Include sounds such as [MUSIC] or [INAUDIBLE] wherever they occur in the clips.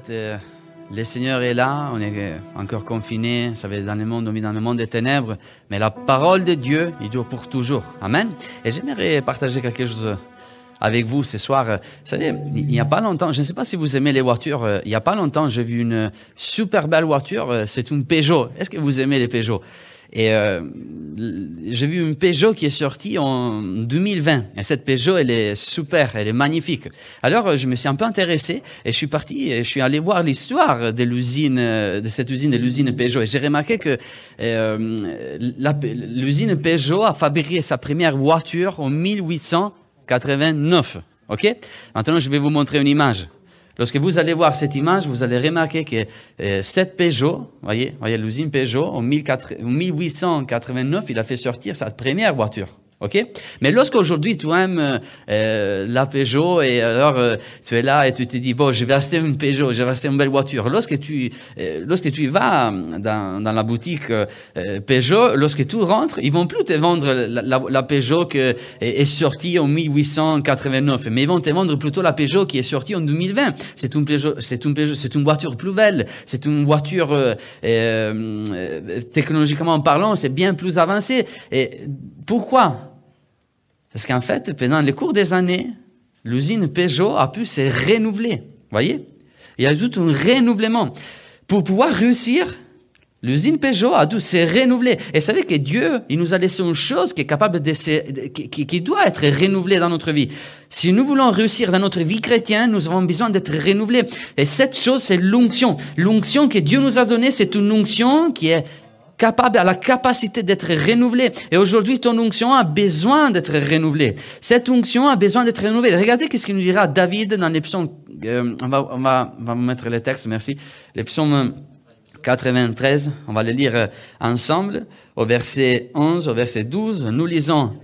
fait, euh, le Seigneur est là, on est euh, encore ça va être dans le monde, on vit dans le monde des ténèbres, mais la parole de Dieu, il dure pour toujours. Amen. Et j'aimerais partager quelque chose avec vous ce soir. Vous savez, il n'y a pas longtemps, je ne sais pas si vous aimez les voitures, euh, il n'y a pas longtemps, j'ai vu une super belle voiture, euh, c'est une Peugeot. Est-ce que vous aimez les Peugeot? Et euh, j'ai vu une Peugeot qui est sortie en 2020. Et cette Peugeot, elle est super, elle est magnifique. Alors, je me suis un peu intéressé et je suis parti et je suis allé voir l'histoire de l'usine, de cette usine, de l'usine Peugeot. Et j'ai remarqué que euh, l'usine Peugeot a fabriqué sa première voiture en 1889. OK? Maintenant, je vais vous montrer une image. Lorsque vous allez voir cette image, vous allez remarquer que euh, cette Peugeot, voyez, voyez l'usine Peugeot, en 14 en 1889, il a fait sortir sa première voiture. OK? Mais lorsqu'aujourd'hui tu aimes euh, euh, la Peugeot et alors euh, tu es là et tu te dis, bon, je vais acheter une Peugeot, je vais acheter une belle voiture. Lorsque tu, euh, lorsque tu vas dans, dans la boutique euh, euh, Peugeot, lorsque tu rentres, ils vont plus te vendre la, la- la Peugeot qui est, sortie en 1889, mais ils vont te vendre plutôt la Peugeot qui est sortie en 2020. C'est une Peugeot, c'est une Peugeot, c'est une voiture plus belle, c'est une voiture technologiquement parlant, c'est bien plus avancé. Et pourquoi parce qu'en fait, pendant les cours des années, l'usine Peugeot a pu se renouveler. voyez? Il y a tout un renouvellement. Pour pouvoir réussir, l'usine Peugeot a dû se renouveler. Et vous savez que Dieu, il nous a laissé une chose qui est capable de se, qui- qui doit être renouvelée dans notre vie. Si nous voulons réussir dans notre vie chrétienne, nous avons besoin d'être renouvelés. Et cette chose, c'est l'onction. L'onction que Dieu nous a donnée, c'est une onction qui est capable, a la capacité d'être renouvelée. Et aujourd'hui, ton onction a besoin d'être renouvelée. Cette onction a besoin d'être renouvelée. Regardez qu'est-ce qu'il nous dira David dans les psaumes. euh, on, va, on, va, on va mettre les textes, merci. Les psaumes 93, on va les lire euh, ensemble. Au verset 11, au verset 12, nous lisons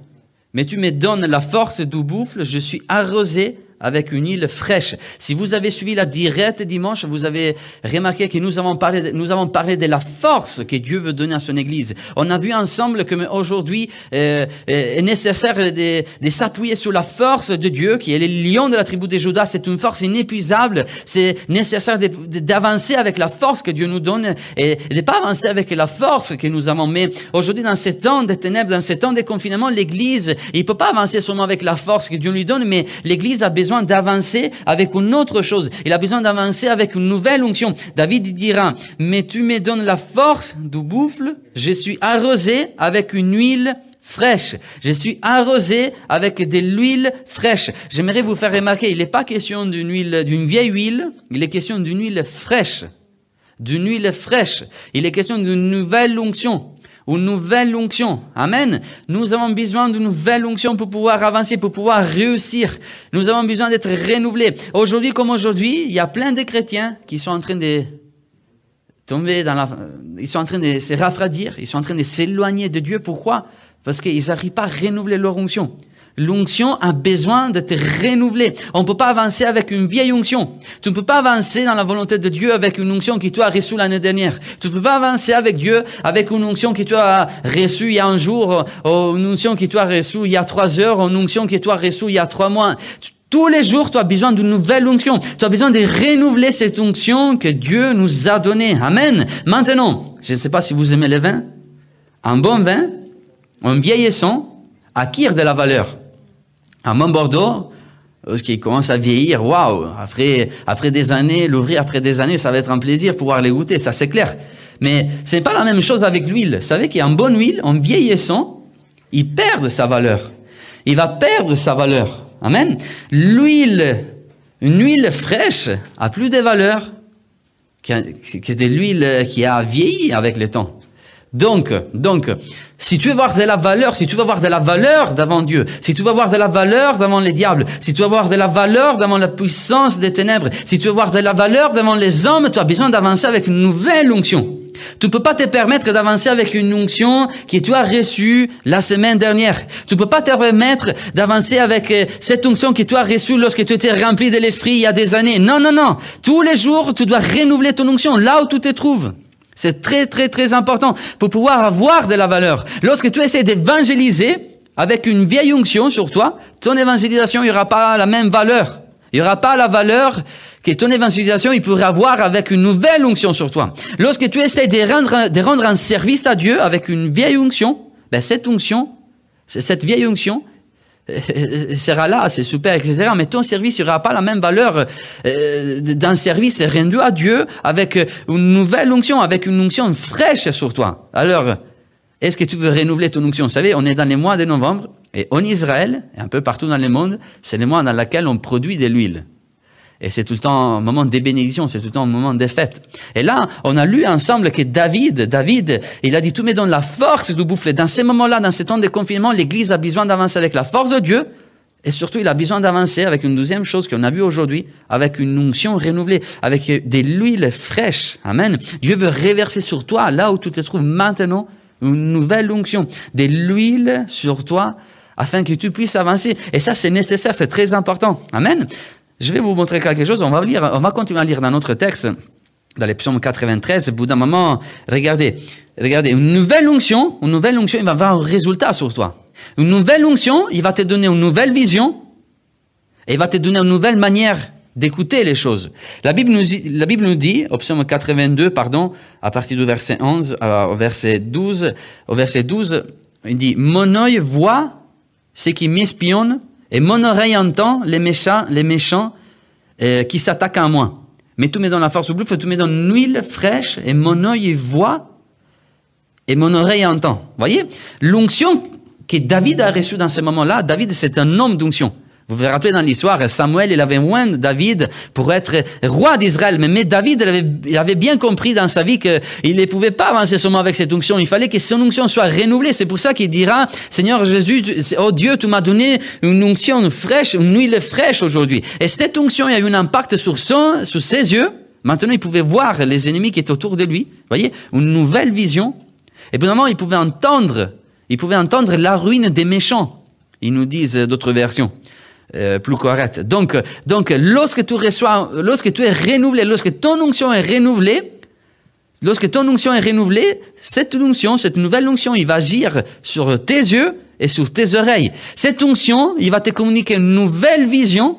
mais tu me donnes la force du bouffle, je suis arrosé avec une île fraîche. Si vous avez suivi la directe dimanche, vous avez remarqué que nous avons parlé de, nous avons parlé de la force que Dieu veut donner à son Église. On a vu ensemble que aujourd'hui euh, euh, est nécessaire de, de s'appuyer sur la force de Dieu, qui est le lion de la tribu de Judas. C'est une force inépuisable. C'est nécessaire d'avancer avec la force que Dieu nous donne et de pas avancer avec la force que nous avons. Mais aujourd'hui, dans ces temps de ténèbres, dans ces temps de confinement, l'Église, il peut pas avancer seulement avec la force que Dieu lui donne, mais l'Église a besoin d'avancer avec une autre chose. Il a besoin d'avancer avec une nouvelle onction. David dira, mais tu me donnes la force du bouffle, je suis arrosé avec une huile fraîche. Je suis arrosé avec de l'huile fraîche. J'aimerais vous faire remarquer, il n'est pas question d'une huile, d'une vieille huile, il est question d'une huile fraîche. D'une huile fraîche. Il est question d'une nouvelle onction. Une nouvelle onction. Amen. Nous avons besoin d'une nouvelle onction pour pouvoir avancer, pour pouvoir réussir. Nous avons besoin d'être renouvelés. Aujourd'hui comme aujourd'hui, il y a plein de chrétiens qui sont en train de tomber dans la... Ils sont en train de se rafradir, ils sont en train de s'éloigner de Dieu. Pourquoi? Parce qu'ils n'arrivent pas à renouveler leur onction. L'onction a besoin de te renouveler. On ne peut pas avancer avec une vieille onction. Tu ne peux pas avancer dans la volonté de Dieu avec une onction qui tu as reçue l'année dernière. Tu ne peux pas avancer avec Dieu avec une onction que tu as reçue il y a un jour, ou une onction que tu as reçue il y a trois heures, une onction que tu as reçue il y a trois mois. Tous les jours, tu as besoin d'une nouvelle onction. Tu as besoin de renouveler cette onction que Dieu nous a donnée. Amen. Maintenant, je ne sais pas si vous aimez le vin. Un bon vin, en vieillissant, acquiert de la valeur. Un bon Bordeaux, qui commence à vieillir, waouh, après, des années, l'ouvrir après des années, ça va être un plaisir pouvoir les goûter, ça c'est clair. Mais ce n'est pas la même chose avec l'huile. Vous savez une bonne huile, en vieillissant, il perd sa valeur. Il va perdre sa valeur. Amen. L'huile, une huile fraîche a plus de valeur que, que de l'huile qui a vieilli avec le temps. Donc, donc, si tu veux voir de la valeur, si tu veux voir de la valeur devant Dieu, si tu veux voir de la valeur devant les diables, si tu veux voir de la valeur devant la puissance des ténèbres, si tu veux voir de la valeur devant les hommes, tu as besoin d'avancer avec une nouvelle onction. Tu ne peux pas te permettre d'avancer avec une onction que tu as reçue la semaine dernière. Tu ne peux pas te permettre d'avancer avec euh, cette onction que tu as reçue lorsque tu étais rempli de l'esprit il y a des années. Non, non, non. Tous les jours, tu dois renouveler ton onction là où tu te trouves. C'est très, très, très important pour pouvoir avoir de la valeur. Lorsque tu essaies d'évangéliser avec une vieille onction sur toi, ton évangélisation n'aura pas la même valeur. Il n'y aura pas la valeur que ton évangélisation il pourrait avoir avec une nouvelle onction sur toi. Lorsque tu essaies de rendre, de rendre un service à Dieu avec une vieille onction, ben cette onction, cette vieille onction, sera là, c'est super, etc. Mais ton service n'aura pas la même valeur euh, d'un service rendu à Dieu avec une nouvelle onction, avec une onction fraîche sur toi. Alors, est-ce que tu veux renouveler ton onction? Vous savez, on est dans les mois de novembre et en Israël, et un peu partout dans le monde, c'est les mois dans lesquels on produit de l'huile. Et c'est tout le temps un moment des bénédictions, c'est tout le temps un moment des fêtes. Et là, on a lu ensemble que David, David, il a dit, tout me donne la force de bouffer. Dans ces moments-là, dans ces temps de confinement, l'Église a besoin d'avancer avec la force de Dieu. Et surtout, il a besoin d'avancer avec une deuxième chose qu'on a vue aujourd'hui, avec une onction renouvelée, avec de l'huile fraîche. Amen. Dieu veut réverser sur toi, là où tu te trouves maintenant, une nouvelle onction. De l'huile sur toi, afin que tu puisses avancer. Et ça, c'est nécessaire, c'est très important. Amen. Je vais vous montrer quelque chose. On va lire, on va continuer à lire dans notre texte, dans les psaumes 93. Au bout d'un moment, regardez, regardez, une nouvelle onction, une nouvelle onction, il va avoir un résultat sur toi. Une nouvelle onction, il va te donner une nouvelle vision, et il va te donner une nouvelle manière d'écouter les choses. La Bible nous, la Bible nous dit, au psaume 82, pardon, à partir du verset 11 euh, au verset 12, au verset 12, il dit, mon œil voit ce qui m'espionne et mon oreille entend les méchants, les méchants euh, qui s'attaquent à moi. Mais tout met dans la force au bluff, tout met dans l'huile fraîche, et mon œil voit, et mon oreille entend. Voyez? L'onction que David a reçue dans ce moment-là, David c'est un homme d'onction. Vous vous rappelez dans l'histoire, Samuel, il avait moins David pour être roi d'Israël. Mais, David, il avait, bien compris dans sa vie qu'il ne pouvait pas avancer seulement avec cette onction. Il fallait que son onction soit renouvelée. C'est pour ça qu'il dira, Seigneur Jésus, oh Dieu, tu m'as donné une onction fraîche, une huile fraîche aujourd'hui. Et cette onction, a eu un impact sur, son, sur ses yeux. Maintenant, il pouvait voir les ennemis qui étaient autour de lui. Vous voyez, une nouvelle vision. Et moment, il pouvait entendre, il pouvait entendre la ruine des méchants. Ils nous disent d'autres versions. Euh, plus correct. Donc, donc, lorsque tu reçois, lorsque tu es renouvelé, lorsque ton onction est renouvelée, lorsque ton onction est renouvelée, cette onction, cette nouvelle onction, il va agir sur tes yeux et sur tes oreilles. Cette onction, il va te communiquer une nouvelle vision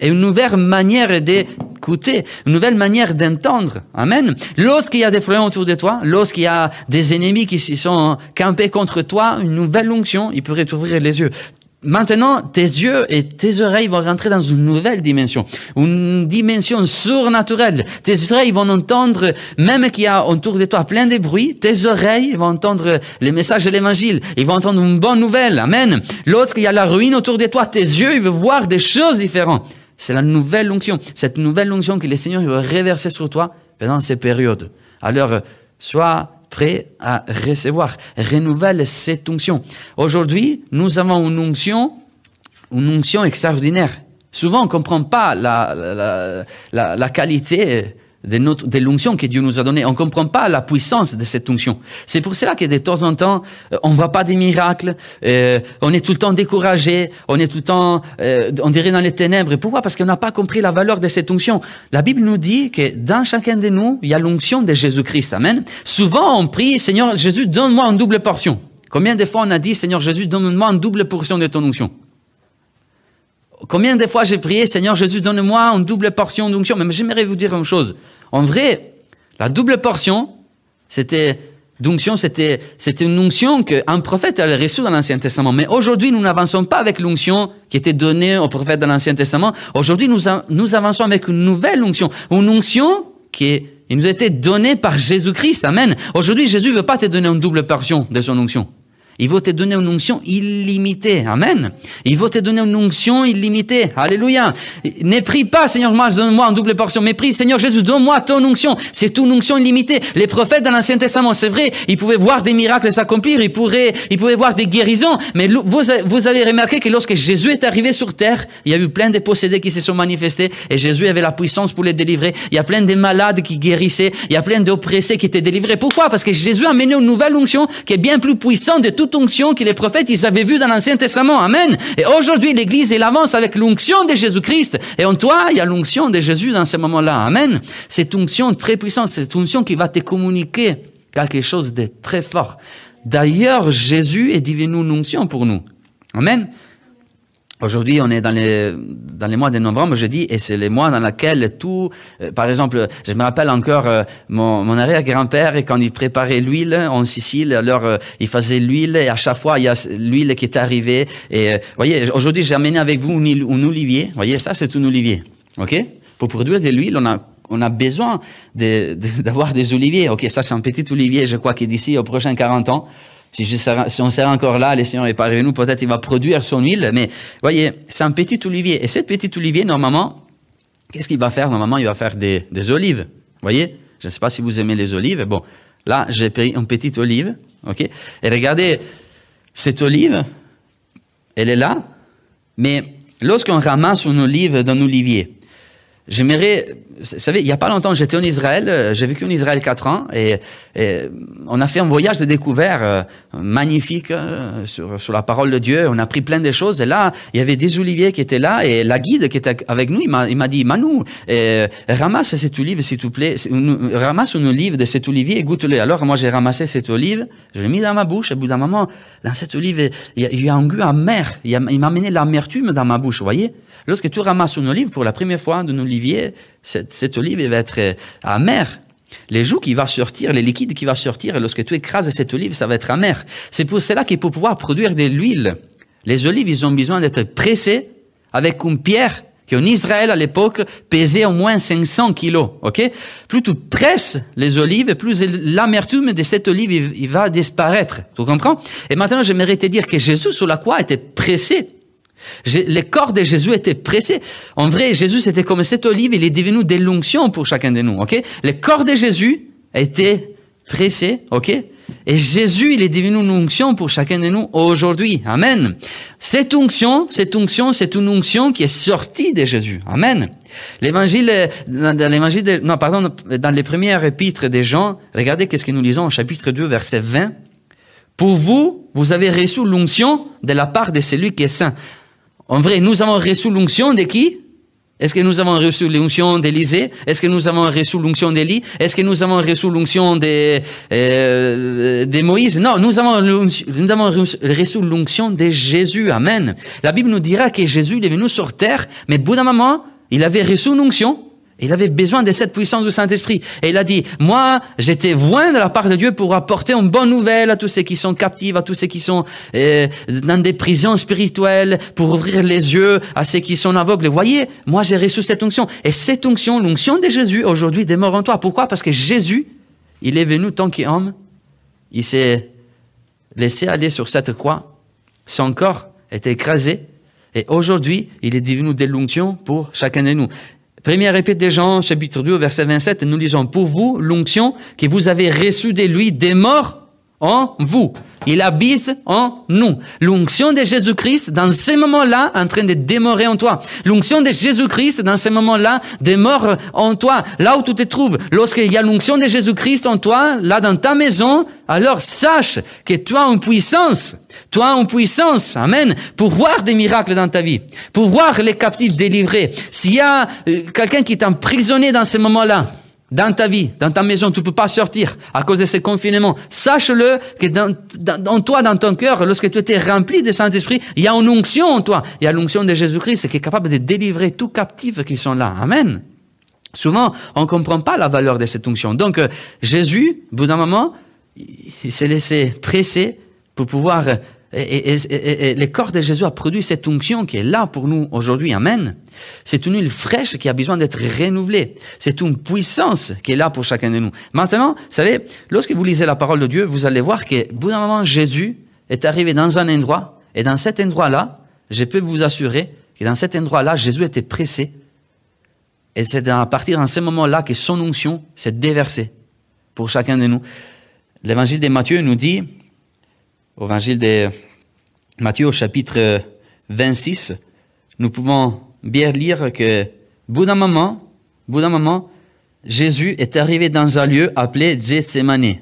et une nouvelle manière d'écouter, une nouvelle manière d'entendre. Amen. Lorsqu'il y a des problèmes autour de toi, lorsqu'il y a des ennemis qui se sont campés contre toi, une nouvelle onction, il pourrait t'ouvrir les yeux. Maintenant, tes yeux et tes oreilles vont rentrer dans une nouvelle dimension, une dimension surnaturelle. Tes oreilles vont entendre, même qu'il y a autour de toi plein de bruits, tes oreilles vont entendre les messages de l'évangile. Ils vont entendre une bonne nouvelle. Amen. Lorsqu'il y a la ruine autour de toi, tes yeux, ils vont voir des choses différentes. C'est la nouvelle onction. Cette nouvelle onction que le Seigneur va reverser sur toi pendant ces périodes. Alors, sois prêt à recevoir. Renouvelle cette onction. Aujourd'hui, nous avons une onction, une onction extraordinaire. Souvent, on ne comprend pas la, la, la, la qualité de, notre, de l'onction que Dieu nous a donnée. On ne comprend pas la puissance de cette onction. C'est pour cela que de temps en temps, euh, on ne voit pas des miracles, euh, on est tout le temps découragé, on est tout le temps, euh, on dirait dans les ténèbres. Pourquoi? Parce qu'on n'a pas compris la valeur de cette onction. La Bible nous dit que dans chacun de nous, il y a l'onction de Jésus-Christ. Amen. Souvent, on prie, Seigneur Jésus, donne-moi une double portion. Combien de fois on a dit, Seigneur Jésus, donne-moi une double portion de ton onction? Combien de fois j'ai prié, Seigneur Jésus, donne-moi une double portion d'onction. Mais j'aimerais vous dire une chose. En vrai, la double portion, c'était d'onction, c'était, une onction qu'un prophète avait reçue dans l'Ancien Testament. Mais aujourd'hui, nous n'avançons pas avec l'onction qui était donnée au prophète dans l'Ancien Testament. Aujourd'hui, nous, nous avançons avec une nouvelle onction. Une onction qui nous a été donnée par Jésus-Christ. Amen. Aujourd'hui, Jésus ne veut pas te donner une double portion de son onction. Il va te donner une onction illimitée. Amen. Il va te donner une onction illimitée. Alléluia. Ne prie pas, Seigneur, moi, donne-moi une double portion. Mais prie, Seigneur Jésus, donne-moi ton onction. C'est une onction illimitée. Les prophètes dans l'Ancien Testament, c'est vrai, ils pouvaient voir des miracles s'accomplir, ils pouvaient, ils pouvaient voir des guérisons. Mais vous, vous avez remarqué que lorsque Jésus est arrivé sur terre, il y a eu plein de possédés qui se sont manifestés et Jésus avait la puissance pour les délivrer. Il y a plein de malades qui guérissaient. Il y a plein d'oppressés qui étaient délivrés. Pourquoi? Parce que Jésus a mené une nouvelle onction qui est bien plus puissante de onction que les prophètes, ils avaient vu dans l'Ancien Testament. Amen. Et aujourd'hui, l'Église, elle avance avec l'onction de Jésus-Christ. Et en toi, il y a l'onction de Jésus dans ce moment-là. Amen. Cette onction très puissante, cette onction qui va te communiquer quelque chose de très fort. D'ailleurs, Jésus est devenu une onction pour nous. Amen. Aujourd'hui, on est dans les, dans les mois de novembre, je dis, et c'est les mois dans lesquels tout, euh, par exemple, je me rappelle encore euh, mon, mon arrière-grand-père, et quand il préparait l'huile en Sicile, alors euh, il faisait l'huile, et à chaque fois, il y a l'huile qui était arrivée. Et vous voyez, aujourd'hui, j'ai amené avec vous un, un olivier. Vous voyez, ça, c'est un olivier. OK? Pour produire de l'huile, on a on a besoin [LAUGHS] d'avoir de, des oliviers. Ok, ça c'est un petit olivier, je crois, qui d'ici aux prochains 40 ans, si, je on sera encore là, le Seigneur est parmi nous, peut-être il va produire son huile, mais voyez, c'est un petit olivier. Et cet petit olivier, normalement, qu'est-ce qu'il va faire? Normalement, il va faire des, des olives. voyez? Je ne sais pas si vous aimez les olives. Bon, là, j'ai pris une petite olive, ok? Et regardez, cette olive, elle est là, mais lorsqu'on ramasse une olive d'un olivier, j'aimerais vous savez, il n'y a pas longtemps, j'étais en Israël, euh, j'ai vécu en Israël quatre ans, et, on a fait un voyage de découverte euh, magnifique euh, sur, sur, la parole de Dieu. On a pris plein de choses. Et là, il y avait des oliviers qui étaient là, et la guide qui était avec nous, il m'a dit, Manu, ramasse cette olive, s'il te plaît, ramasse une olive de cet olivier et goûte-le. Alors, moi, j'ai ramassé cette olive, je l'ai mis dans ma bouche, et au bout d'un moment, dans cette olive, il y a un goût amer. Il m'a amené l'amertume dans ma bouche, vous voyez Lorsque tu ramasses une olive pour la première fois d'un cette, olive va être euh, amère. Les joues qui vont sortir, les liquides qui vont sortir, lorsque tu écrases cette olive, ça va être amer. C'est pour cela qu'il pour pouvoir produire de l'huile, les olives, ils ont besoin d'être pressées avec une pierre qui en Israël à l'époque pesait au moins 500 kilos. Ok? Plus tu presses les olives, plus l'amertume de cette olive va disparaître. Tu comprends? Et maintenant, j'aimerais te dire que Jésus sur la croix était pressé les corps de Jésus étaient pressés. En vrai, Jésus, c'était comme cette olive, il est devenu des l'onction pour chacun de nous, ok? Les corps de Jésus étaient pressés, ok? Et Jésus, il est devenu une onction pour chacun de nous aujourd'hui. Amen. Cette onction, cette c'est une onction qui est sortie de Jésus. Amen. L'évangile, dans l'évangile, non, pardon, dans les premières épîtres des gens, regardez qu'est-ce que nous lisons au chapitre 2, verset 20. Pour vous, vous avez reçu l'onction de la part de celui qui est saint. En vrai, nous avons reçu l'onction de qui? Est-ce que nous avons reçu l'onction d'Élisée Est-ce que nous avons reçu l'onction d'Élie? Est-ce que nous avons reçu l'onction de, euh, de Moïse? Non, nous avons, nous avons reçu l'onction de Jésus. Amen. La Bible nous dira que Jésus est venu sur terre, mais au bout d'un moment, il avait reçu l'onction il avait besoin de cette puissance du Saint-Esprit. Et il a dit, moi, j'étais loin de la part de Dieu pour apporter une bonne nouvelle à tous ceux qui sont captifs, à tous ceux qui sont euh, dans des prisons spirituelles, pour ouvrir les yeux à ceux qui sont aveugles. Voyez, moi, j'ai reçu cette onction. Et cette onction, l'onction de Jésus, aujourd'hui, demeure en toi. Pourquoi? Parce que Jésus, il est venu tant qu'homme. Il s'est laissé aller sur cette croix. Son corps était écrasé. Et aujourd'hui, il est devenu des l'onction pour chacun de nous. Première épître des gens, chapitre 2, verset 27, nous lisons, pour vous, l'onction que vous avez reçue de lui des morts en vous. Il habite en nous. L'onction de Jésus-Christ, dans ces moments-là, en train de demeurer en toi. L'onction de Jésus-Christ, dans ces moments-là, demeure en toi. Là où tu te trouves, lorsqu'il y a l'onction de Jésus-Christ en toi, là dans ta maison, alors sache que as une puissance. As une puissance, amen, pour voir des miracles dans ta vie, pour voir les captifs délivrés. S'il y a euh, quelqu'un qui est emprisonné dans ces moments-là, dans ta vie, dans ta maison, tu peux pas sortir à cause de ce confinement. Sache-le que dans, toi, dans ton cœur, lorsque tu étais rempli de Saint-Esprit, il y a une onction en toi. Il y a l'onction de Jésus-Christ qui est capable de délivrer tous captifs qui sont là. Amen. Souvent, on ne comprend pas la valeur de cette onction. Donc, euh, Jésus, au bout d'un moment, il s'est laissé presser pour pouvoir et, le corps de Jésus a produit cette onction qui est là pour nous aujourd'hui. Amen. C'est une huile fraîche qui a besoin d'être renouvelée. C'est une puissance qui est là pour chacun de nous. Maintenant, vous savez, lorsque vous lisez la parole de Dieu, vous allez voir que, bout d'un moment, Jésus est arrivé dans un endroit, et dans cet endroit-là, je peux vous assurer que dans cet endroit-là, Jésus était pressé. Et c'est à partir de ce moment-là que son onction s'est déversée pour chacun de nous. L'évangile de Matthieu nous dit, évangile de Matthieu au chapitre 26, nous pouvons bien lire que, bout d'un moment, bout d'un moment, Jésus est arrivé dans un lieu appelé Gethsemane.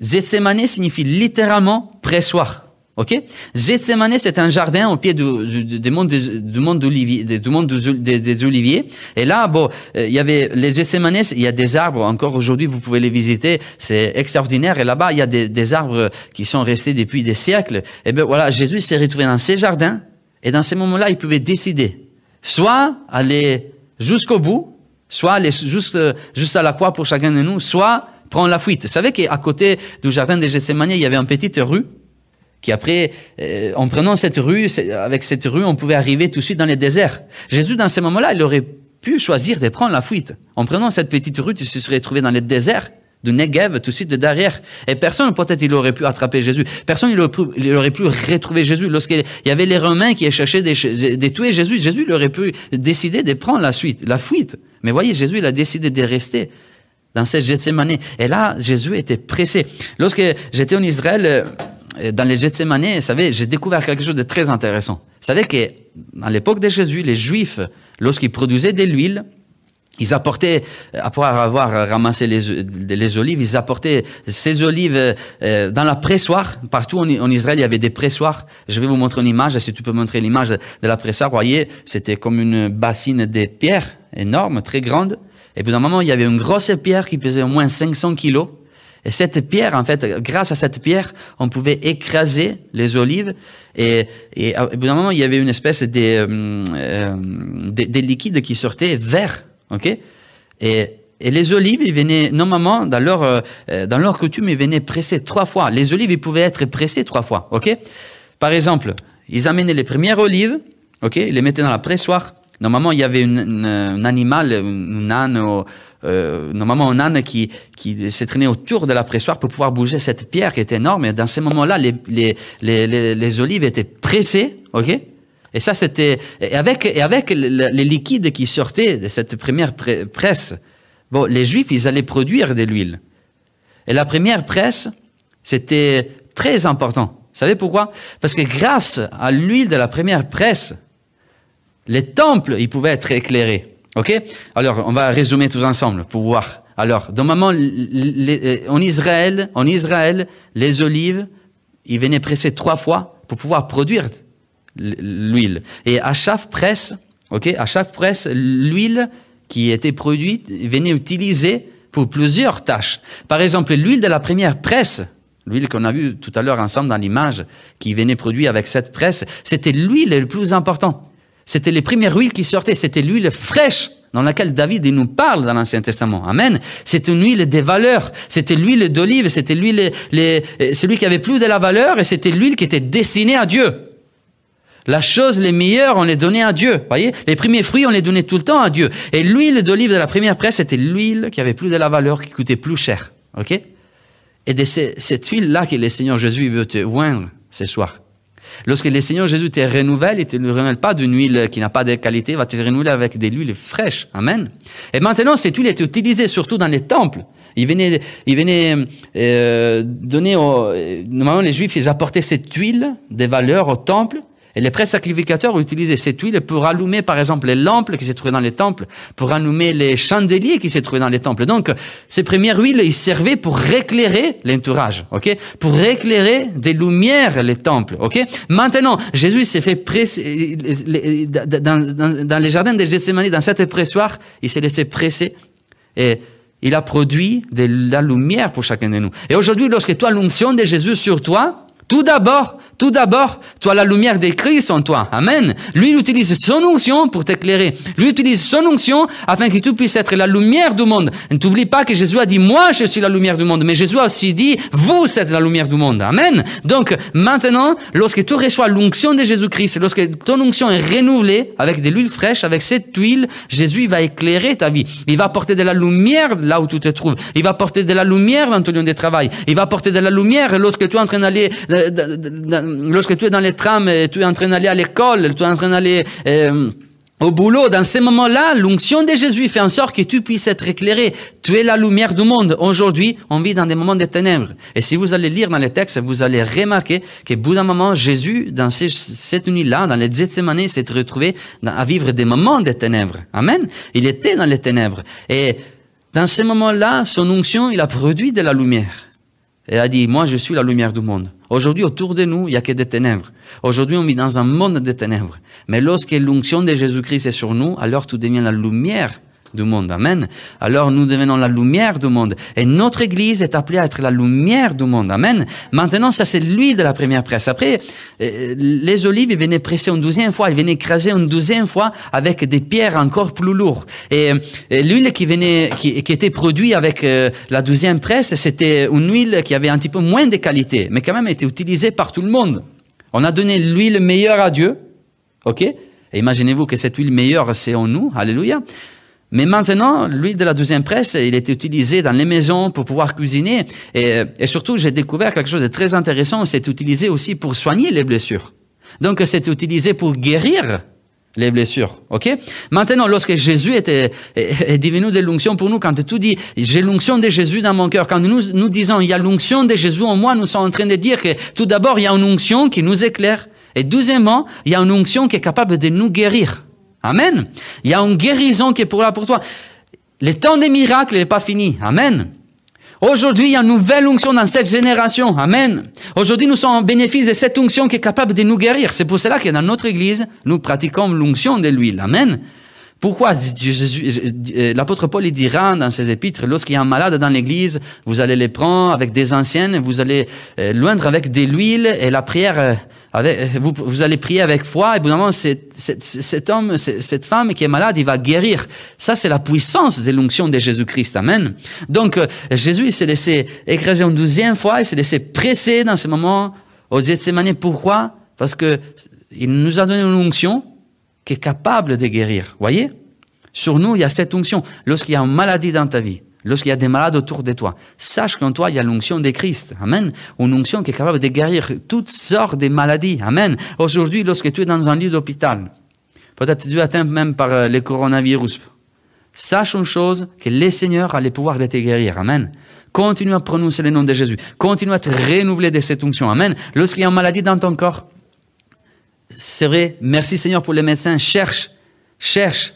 Gethsemane signifie littéralement pressoir. Ok? Gethsemane, c'est un jardin au pied du, du, monde, du monde, du monde des, oliviers. Et là, bon, euh, il y avait les Gethsemane, il y a des arbres, encore aujourd'hui, vous pouvez les visiter, c'est extraordinaire. Et là-bas, il y a des, des, arbres qui sont restés depuis des siècles. Et bien voilà, Jésus s'est retrouvé dans ces jardins Et dans ces moments-là, il pouvait décider soit aller jusqu'au bout, soit aller juste, juste la croix pour chacun de nous, soit prendre la fuite. Vous savez qu'à côté du jardin de Gethsemane, il y avait une petite rue? Qui après, euh, en prenant cette rue, avec cette rue, on pouvait arriver tout de suite dans les déserts. Jésus, dans ces moments-là, il aurait pu choisir de prendre la fuite. En prenant cette petite rue, il se serait trouvé dans les déserts de Negev tout de suite de derrière. Et personne, peut-être, il aurait pu attraper Jésus. Personne, il aurait pu, il retrouver Jésus. Lorsqu'il y avait les Romains qui cherchaient de tuer Jésus, Jésus, il aurait pu décider de prendre la, suite, la fuite. Mais voyez, Jésus, il a décidé de rester dans cette Gethsemane. Et là, Jésus était pressé. Lorsque j'étais en Israël, euh, dans les Gethsemane, vous savez, j'ai découvert quelque chose de très intéressant. Vous savez qu'à l'époque de Jésus, les Juifs, lorsqu'ils produisaient de l'huile, ils apportaient, après avoir ramassé les, les, olives, ils apportaient ces olives euh, dans la pressoir. Partout en, Israël, il y avait des pressoirs. Je vais vous montrer une image. Si tu peux montrer l'image de la pressoir, vous voyez, c'était comme une bassine de pierre énorme, très grande. Et puis, d'un moment, il y avait une grosse pierre qui pesait au moins 500 kilos. Et cette pierre, en fait, grâce à cette pierre, on pouvait écraser les olives. Et, et bout d'un moment, il y avait une espèce de, euh, euh de, liquide qui sortait vert ok? Et, les olives, ils venaient, normalement, dans leur, euh, dans leur coutume, ils venaient presser trois fois. Les olives, ils pouvaient être pressées trois fois, ok? Par exemple, ils amenaient les premières olives, ok? Ils les mettaient dans la pressoir. Normalement, il y avait un animal, un âne, euh, normalement un âne qui, qui s'est traîné autour de la pressoir pour pouvoir bouger cette pierre qui était énorme. Et dans ces moments-là, les, les, les, les, olives étaient pressées, ok? Et ça, c'était avec et avec les liquides qui sortaient de cette première presse. Bon, les Juifs, ils allaient produire de l'huile. Et la première presse, c'était très important. Vous savez pourquoi? Parce que grâce à l'huile de la première presse, les temples, ils pouvaient être éclairés. OK? Alors, on va résumer tous ensemble pour voir. Alors, normalement, en Israël, en Israël, les olives, ils venaient presser trois fois pour pouvoir produire l'huile. Et à chaque presse, ok, à chaque presse, l'huile qui était produite venait utiliser pour plusieurs tâches. Par exemple, l'huile de la première presse, l'huile qu'on a vue tout à l'heure ensemble dans l'image, qui venait produire avec cette presse, c'était l'huile le plus important. C'était les premières huiles qui sortaient, c'était l'huile fraîche dans laquelle David nous parle dans l'Ancien Testament. Amen. C'était une huile des valeurs. C'était l'huile d'olive. C'était l'huile, celui qui avait plus de la valeur et c'était l'huile qui était destinée à Dieu. La chose les meilleures, on les donnait à Dieu. Voyez, les premiers fruits, on les donnait tout le temps à Dieu. Et l'huile d'olive de la première presse, c'était l'huile qui avait plus de la valeur, qui coûtait plus cher. Ok? Et de cette huile-là que le Seigneur Jésus veut te oindre ce soir. Lorsque le Seigneur Jésus te renouvelle, il ne te renouvelle pas d'une huile qui n'a pas de qualité, il va te renouveler avec des huiles fraîches. Amen. Et maintenant, cette huile est utilisée surtout dans les temples. Il venait, il venait euh, donner, aux, normalement les Juifs, ils apportaient cette huile des valeurs au temple et les prêtres sacrificateurs utilisaient cette huile pour allumer, par exemple, les lampes qui se trouvaient dans les temples, pour allumer les chandeliers qui se trouvaient dans les temples. Donc, ces premières huiles, ils servaient pour éclairer l'entourage, ok? Pour éclairer des lumières les temples, ok? Maintenant, Jésus s'est fait presser, dans, les jardins de Gethsemane, dans cette pressoir, il s'est laissé presser et il a produit de la lumière pour chacun de nous. Et aujourd'hui, lorsque as l'onction de Jésus sur toi, tout d'abord, tout d'abord, tu la lumière de Christ en toi. Amen. Lui, il utilise son onction pour t'éclairer. Lui utilise son onction afin que tu puisses être la lumière du monde. N'oublie pas que Jésus a dit, moi, je suis la lumière du monde. Mais Jésus a aussi dit, vous êtes la lumière du monde. Amen. Donc, maintenant, lorsque tu reçois l'onction de Jésus-Christ, lorsque ton onction est renouvelée avec de l'huile fraîche, avec cette huile, Jésus va éclairer ta vie. Il va apporter de la lumière là où tu te trouves. Il va apporter de la lumière dans ton lieu de travail. Il va apporter de la lumière lorsque tu es en train d'aller lorsque tu es dans les trams, tu es en train d'aller à l'école, tu es en train d'aller euh, au boulot, dans ces moments-là, l'onction de Jésus fait en sorte que tu puisses être éclairé. Tu es la lumière du monde. Aujourd'hui, on vit dans des moments de ténèbres. Et si vous allez lire dans les textes, vous allez remarquer qu'au bout d'un moment, Jésus, dans cette nuit-là, dans les Gethsemane, s'est retrouvé à vivre des moments de ténèbres. Amen. Il était dans les ténèbres. Et dans ces moments-là, son onction, il a produit de la lumière. Et a dit, moi, je suis la lumière du monde. Aujourd'hui, autour de nous, il n'y a que des ténèbres. Aujourd'hui, on vit dans un monde de ténèbres. Mais lorsque l'onction de Jésus-Christ est sur nous, alors tout devient la lumière du monde. Amen. Alors nous devenons la lumière du monde. Et notre Église est appelée à être la lumière du monde. Amen. Maintenant, ça c'est l'huile de la première presse. Après, euh, les olives, ils venaient presser une douzième fois, ils venaient écraser une douzième fois avec des pierres encore plus lourdes. Et, l'huile qui venait, qui, était produite avec euh, la douzième presse, c'était une huile qui avait un petit peu moins de qualité, mais quand même était utilisée par tout le monde. On a donné l'huile meilleure à Dieu. OK? imaginez-vous que cette huile meilleure, c'est en nous. Alléluia. Mais maintenant, l'huile de la deuxième presse, il était utilisé dans les maisons pour pouvoir cuisiner. Et, et surtout, j'ai découvert quelque chose de très intéressant. C'est utilisé aussi pour soigner les blessures. Donc, c'est utilisé pour guérir les blessures. OK? Maintenant, lorsque Jésus était, est, devenu de l'onction pour nous, quand tu dis, j'ai l'onction de Jésus dans mon cœur, quand nous, nous disons, il y a l'onction de Jésus en moi, nous sommes en train de dire que tout d'abord, il y a une onction qui nous éclaire. Et deuxièmement, il y a une onction qui est capable de nous guérir. Amen. Il y a une guérison qui est pour là pour toi. Le temps des miracles n'est pas fini. Amen. Aujourd'hui, il y a une nouvelle onction dans cette génération. Amen. Aujourd'hui, nous sommes en bénéfice de cette onction qui est capable de nous guérir. C'est pour cela que dans notre église, nous pratiquons l'onction de l'huile. Amen. Pourquoi euh, l'apôtre Paul il dira dans ses épîtres, lorsqu'il y a un malade dans l'église, vous allez les prendre avec des anciennes, vous allez euh, loindre avec de l'huile et la prière euh, vous, allez prier avec foi et évidemment, cet, homme, cette femme qui est malade, il va guérir. Ça, c'est la puissance de l'onction de Jésus-Christ. Amen. Donc, euh, Jésus, s'est laissé écraser une douzième fois, il s'est laissé presser dans ce moment aux Gethsemane. Pourquoi? Parce que il nous a donné une onction qui est capable de guérir. Voyez? Sur nous, il y a cette onction. Lorsqu'il y a une maladie dans ta vie, lorsqu'il y a des malades autour de toi, sache qu'en toi, il y a l'onction de Christ. Amen. Une onction qui est capable de guérir toutes sortes de maladies. Amen. Aujourd'hui, lorsque tu es dans un lit d'hôpital, peut-être tu es atteint même par euh, le coronavirus, sache une chose, que le Seigneur a le pouvoir de te guérir. Amen. Continue à prononcer le nom de Jésus. Continue à te renouveler de cette onction. Amen. Lorsqu'il y a une maladie dans ton corps, c'est vrai, merci Seigneur pour les médecins. Cherche, cherche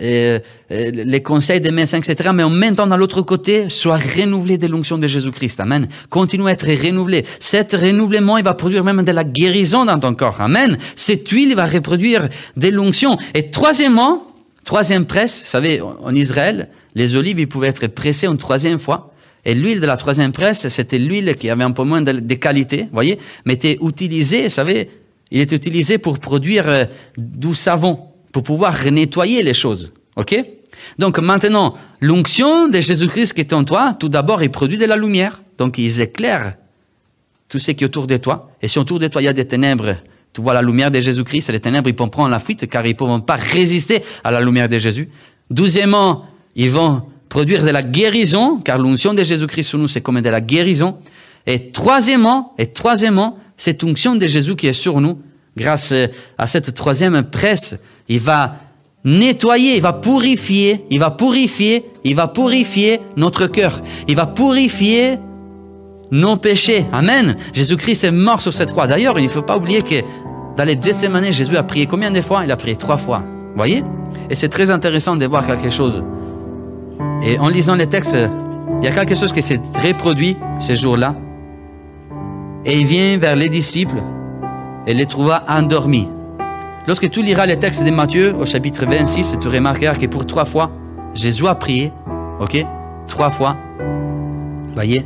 euh, euh, les conseils des médecins, etc. Mais en même temps, dans l'autre côté, sois renouvelé de l'onction de Jésus-Christ. Amen. Continue à être renouvelé. Cet renouvellement, il va produire même de la guérison dans ton corps. Amen. Cette huile va reproduire de l'onction. Et troisièmement, troisième presse, vous savez, en Israël, les olives, ils pouvaient être pressées une troisième fois. Et l'huile de la troisième presse, c'était l'huile qui avait un peu moins de, de qualité, voyez, mais était utilisée, vous savez, il était utilisé pour produire euh, du savon pour pouvoir nettoyer les choses. OK? Donc maintenant, l'onction de Jésus-Christ qui est en toi, tout d'abord, il produit de la lumière. Donc il éclaire tout ce qui est autour de toi. Et si autour de toi, il y a des ténèbres, tu vois la lumière de Jésus-Christ, les ténèbres, ils vont prendre la fuite car ils ne pourront pas résister à la lumière de Jésus. Douzièmement, ils vont produire de la guérison, car l'onction de Jésus-Christ sur nous, c'est comme de la guérison. Et troisièmement, et troisièmement, cette onction de Jésus qui est sur nous, grâce à cette troisième presse, il va nettoyer, il va purifier, il va purifier, il va purifier notre cœur. Il va purifier nos péchés. Amen. Jésus-Christ est mort sur cette croix. D'ailleurs, il ne faut pas oublier que dans les Gethsemane, Jésus a prié combien de fois? Il a prié trois fois. Voyez? Et c'est très intéressant de voir quelque chose. Et en lisant les textes, il y a quelque chose qui s'est reproduit ce jour-là. Et il vient vers les disciples et les trouva endormis. Lorsque tu liras les textes de Matthieu au chapitre 26, tu remarqueras que pour trois fois, Jésus a prié. OK? Trois fois. Voyez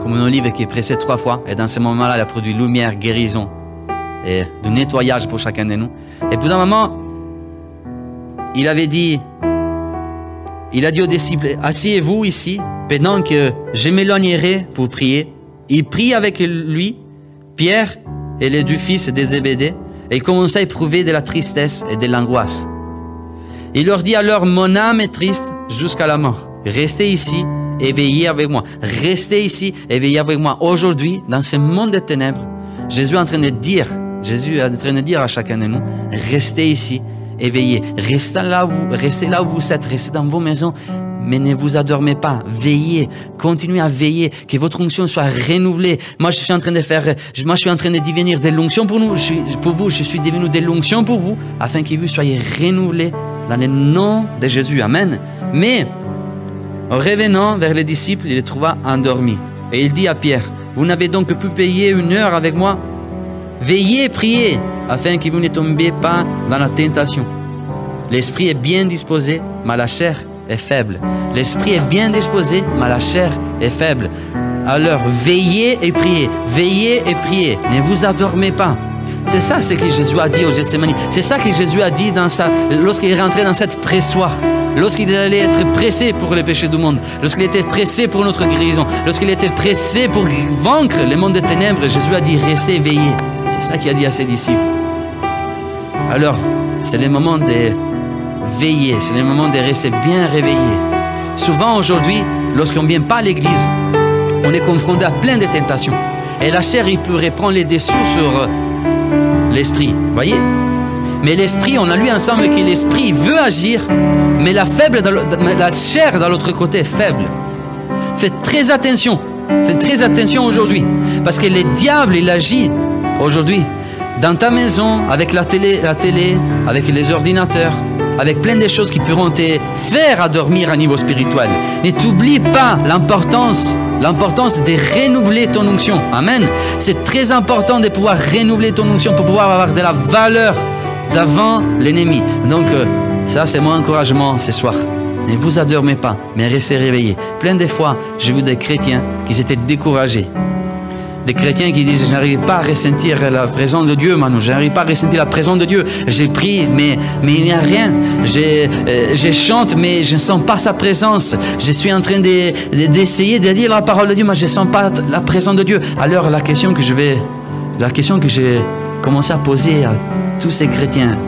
Comme une olive qui est pressée trois fois. Et dans ce moment-là, elle a produit lumière, guérison et du nettoyage pour chacun de nous. Et puis d'un moment, il avait dit, il a dit aux disciples, asseyez-vous ici, pendant que je m'éloignerai pour prier. Il prie avec lui, Pierre et les deux fils des Zébédée, et commença à éprouver de la tristesse et de l'angoisse. Il leur dit alors, mon âme est triste jusqu'à la mort. Restez ici et veillez avec moi. Restez ici et veillez avec moi. Aujourd'hui, dans ce monde de ténèbres, Jésus est en train de dire, Jésus est dire à chacun de nous, restez ici et veillez. Restez là où, restez là où vous êtes, restez dans vos maisons mais ne vous adormez pas. Veillez, continuez à veiller, que votre onction soit renouvelée. Moi, je suis en train de faire, moi, je suis en train de devenir des l'onction pour nous, pour vous, je suis devenu des l'onction pour vous, afin que vous soyez renouvelés dans le nom de Jésus. Amen. Mais, en revenant vers les disciples, il les trouva endormis. Et il dit à Pierre, vous n'avez donc pu payer une heure avec moi? Veillez, priez, afin que vous ne tombiez pas dans la tentation. L'esprit est bien disposé, mais la chair est faible. L'esprit est bien disposé, mais la chair est faible. Alors veillez et priez, veillez et priez, ne vous endormez pas. C'est ça ce que Jésus a dit au Gethsemane. C'est ça que Jésus a dit dans lorsqu'il est rentré dans cette pressoir. Lorsqu'il allait être pressé pour les péchés du monde, lorsqu'il était pressé pour notre guérison, lorsqu'il était pressé pour vaincre le monde des ténèbres, Jésus a dit restez veillez. C'est ça qu'il a dit à ses disciples. Alors, c'est le moment de c'est le moment de rester bien réveillé. Souvent aujourd'hui, lorsqu'on ne vient pas à l'église, on est confronté à plein de tentations. Et la chair, il peut prendre les dessous sur l'esprit. Voyez? Mais l'esprit, on a lu ensemble que l'esprit veut agir, mais la, faible, la chair, dans l'autre côté, est faible. Faites très attention. Faites très attention aujourd'hui. Parce que le diable, il agit aujourd'hui dans ta maison, avec la télé, la télé, avec les ordinateurs, avec plein de choses qui pourront te faire adormir à niveau spirituel. Ne t'oublie pas l'importance, l'importance de renouveler ton onction. Amen. C'est très important de pouvoir renouveler ton onction pour pouvoir avoir de la valeur devant l'ennemi. Donc, euh, ça, c'est mon encouragement ce soir. Ne vous adormez pas, mais restez réveillés. Plein de fois, j'ai vu des chrétiens qui s'étaient découragés des chrétiens qui disent je n'arrive pas à ressentir la présence de Dieu, Manu, je n'arrive pas à ressentir la présence de Dieu. J'ai pris, mais, il n'y a rien. Euh, je, chante, mais je ne sens pas sa présence. Je suis en train d'essayer de, de, lire la parole de Dieu, mais je ne sens pas la présence de Dieu. Alors la question que je vais, la question que j'ai commencé à poser à tous ces chrétiens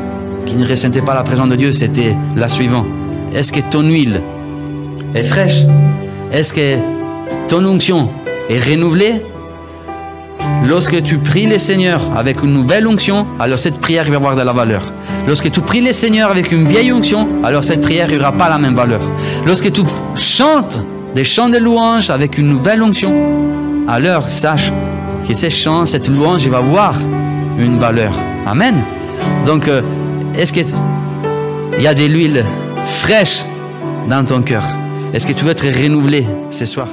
qui ne ressentaient pas la présence de Dieu, c'était la suivante. Est-ce que ton huile est fraîche? Est-ce que ton onction est renouvelée? Lorsque tu pries le Seigneur avec une nouvelle onction, alors cette prière va avoir de la valeur. Lorsque tu pries le Seigneur avec une vieille onction, alors cette prière n'aura pas la même valeur. Lorsque tu chantes des chants de louange avec une nouvelle onction, alors sache que ces chants, cette louange, va avoir une valeur. Amen. Donc, euh, est-ce qu'il y a de l'huile fraîche dans ton cœur? Est-ce que tu veux être renouvelé ce soir?